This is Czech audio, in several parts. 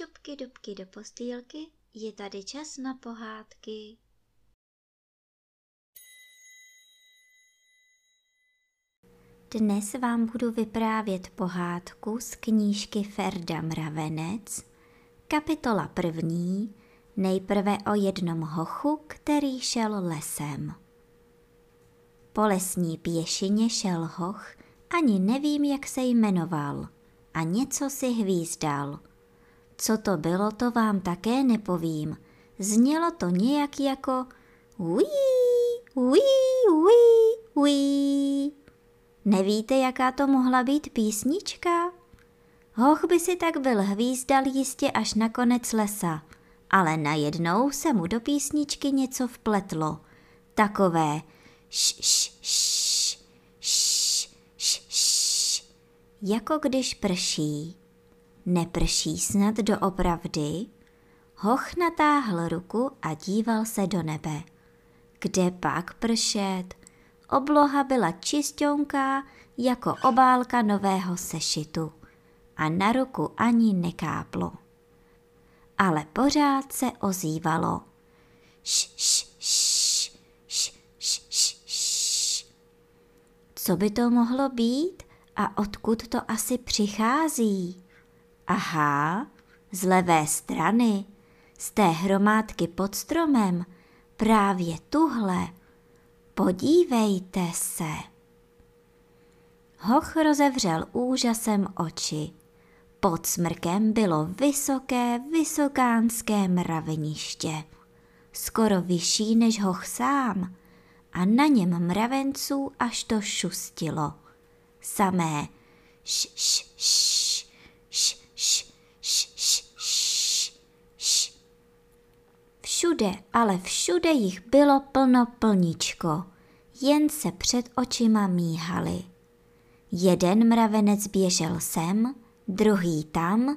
dubky, dubky do postýlky, je tady čas na pohádky. Dnes vám budu vyprávět pohádku z knížky Ferda Mravenec, kapitola první, nejprve o jednom hochu, který šel lesem. Po lesní pěšině šel hoch, ani nevím, jak se jmenoval, a něco si hvízdal. Co to bylo, to vám také nepovím. Znělo to nějak jako uí, uí, uí, uí. Nevíte, jaká to mohla být písnička? Hoch by si tak byl hvízdal jistě až na konec lesa, ale najednou se mu do písničky něco vpletlo. Takové š, š, š, š, š, š, jako když prší. Neprší snad doopravdy? Hoch natáhl ruku a díval se do nebe. Kde pak pršet? Obloha byla čistonká jako obálka nového sešitu a na ruku ani nekáplo. Ale pořád se ozývalo. Š, š, š, š, š, š, š. Co by to mohlo být a odkud to asi přichází? Aha, z levé strany, z té hromádky pod stromem, právě tuhle. Podívejte se. Hoch rozevřel úžasem oči. Pod smrkem bylo vysoké, vysokánské mraveniště, skoro vyšší než hoch sám, a na něm mravenců až to šustilo. Samé š, š, š, š, š, š, š, š. Všude, ale všude jich bylo plno plničko, jen se před očima míhali. Jeden mravenec běžel sem, druhý tam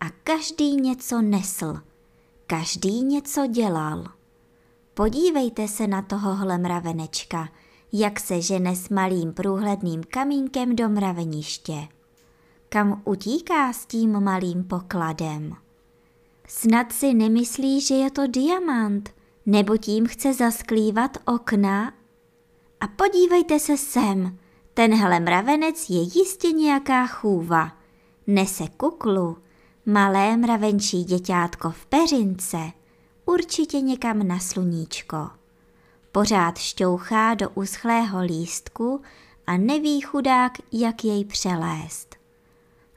a každý něco nesl, každý něco dělal. Podívejte se na tohohle mravenečka, jak se žene s malým průhledným kamínkem do mraveniště. Kam utíká s tím malým pokladem? Snad si nemyslí, že je to diamant, nebo tím chce zasklívat okna? A podívejte se sem, tenhle mravenec je jistě nějaká chůva nese kuklu, malé mravenčí děťátko v peřince, určitě někam na sluníčko. Pořád šťouchá do uschlého lístku a neví chudák, jak jej přelézt.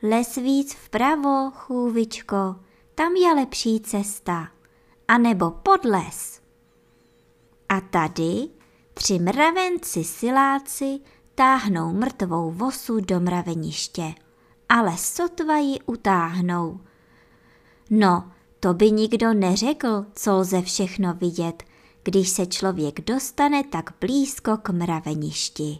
Les víc vpravo, chůvičko, tam je lepší cesta. A nebo pod les. A tady tři mravenci siláci táhnou mrtvou vosu do mraveniště ale sotva ji utáhnou. No, to by nikdo neřekl, co lze všechno vidět, když se člověk dostane tak blízko k mraveništi.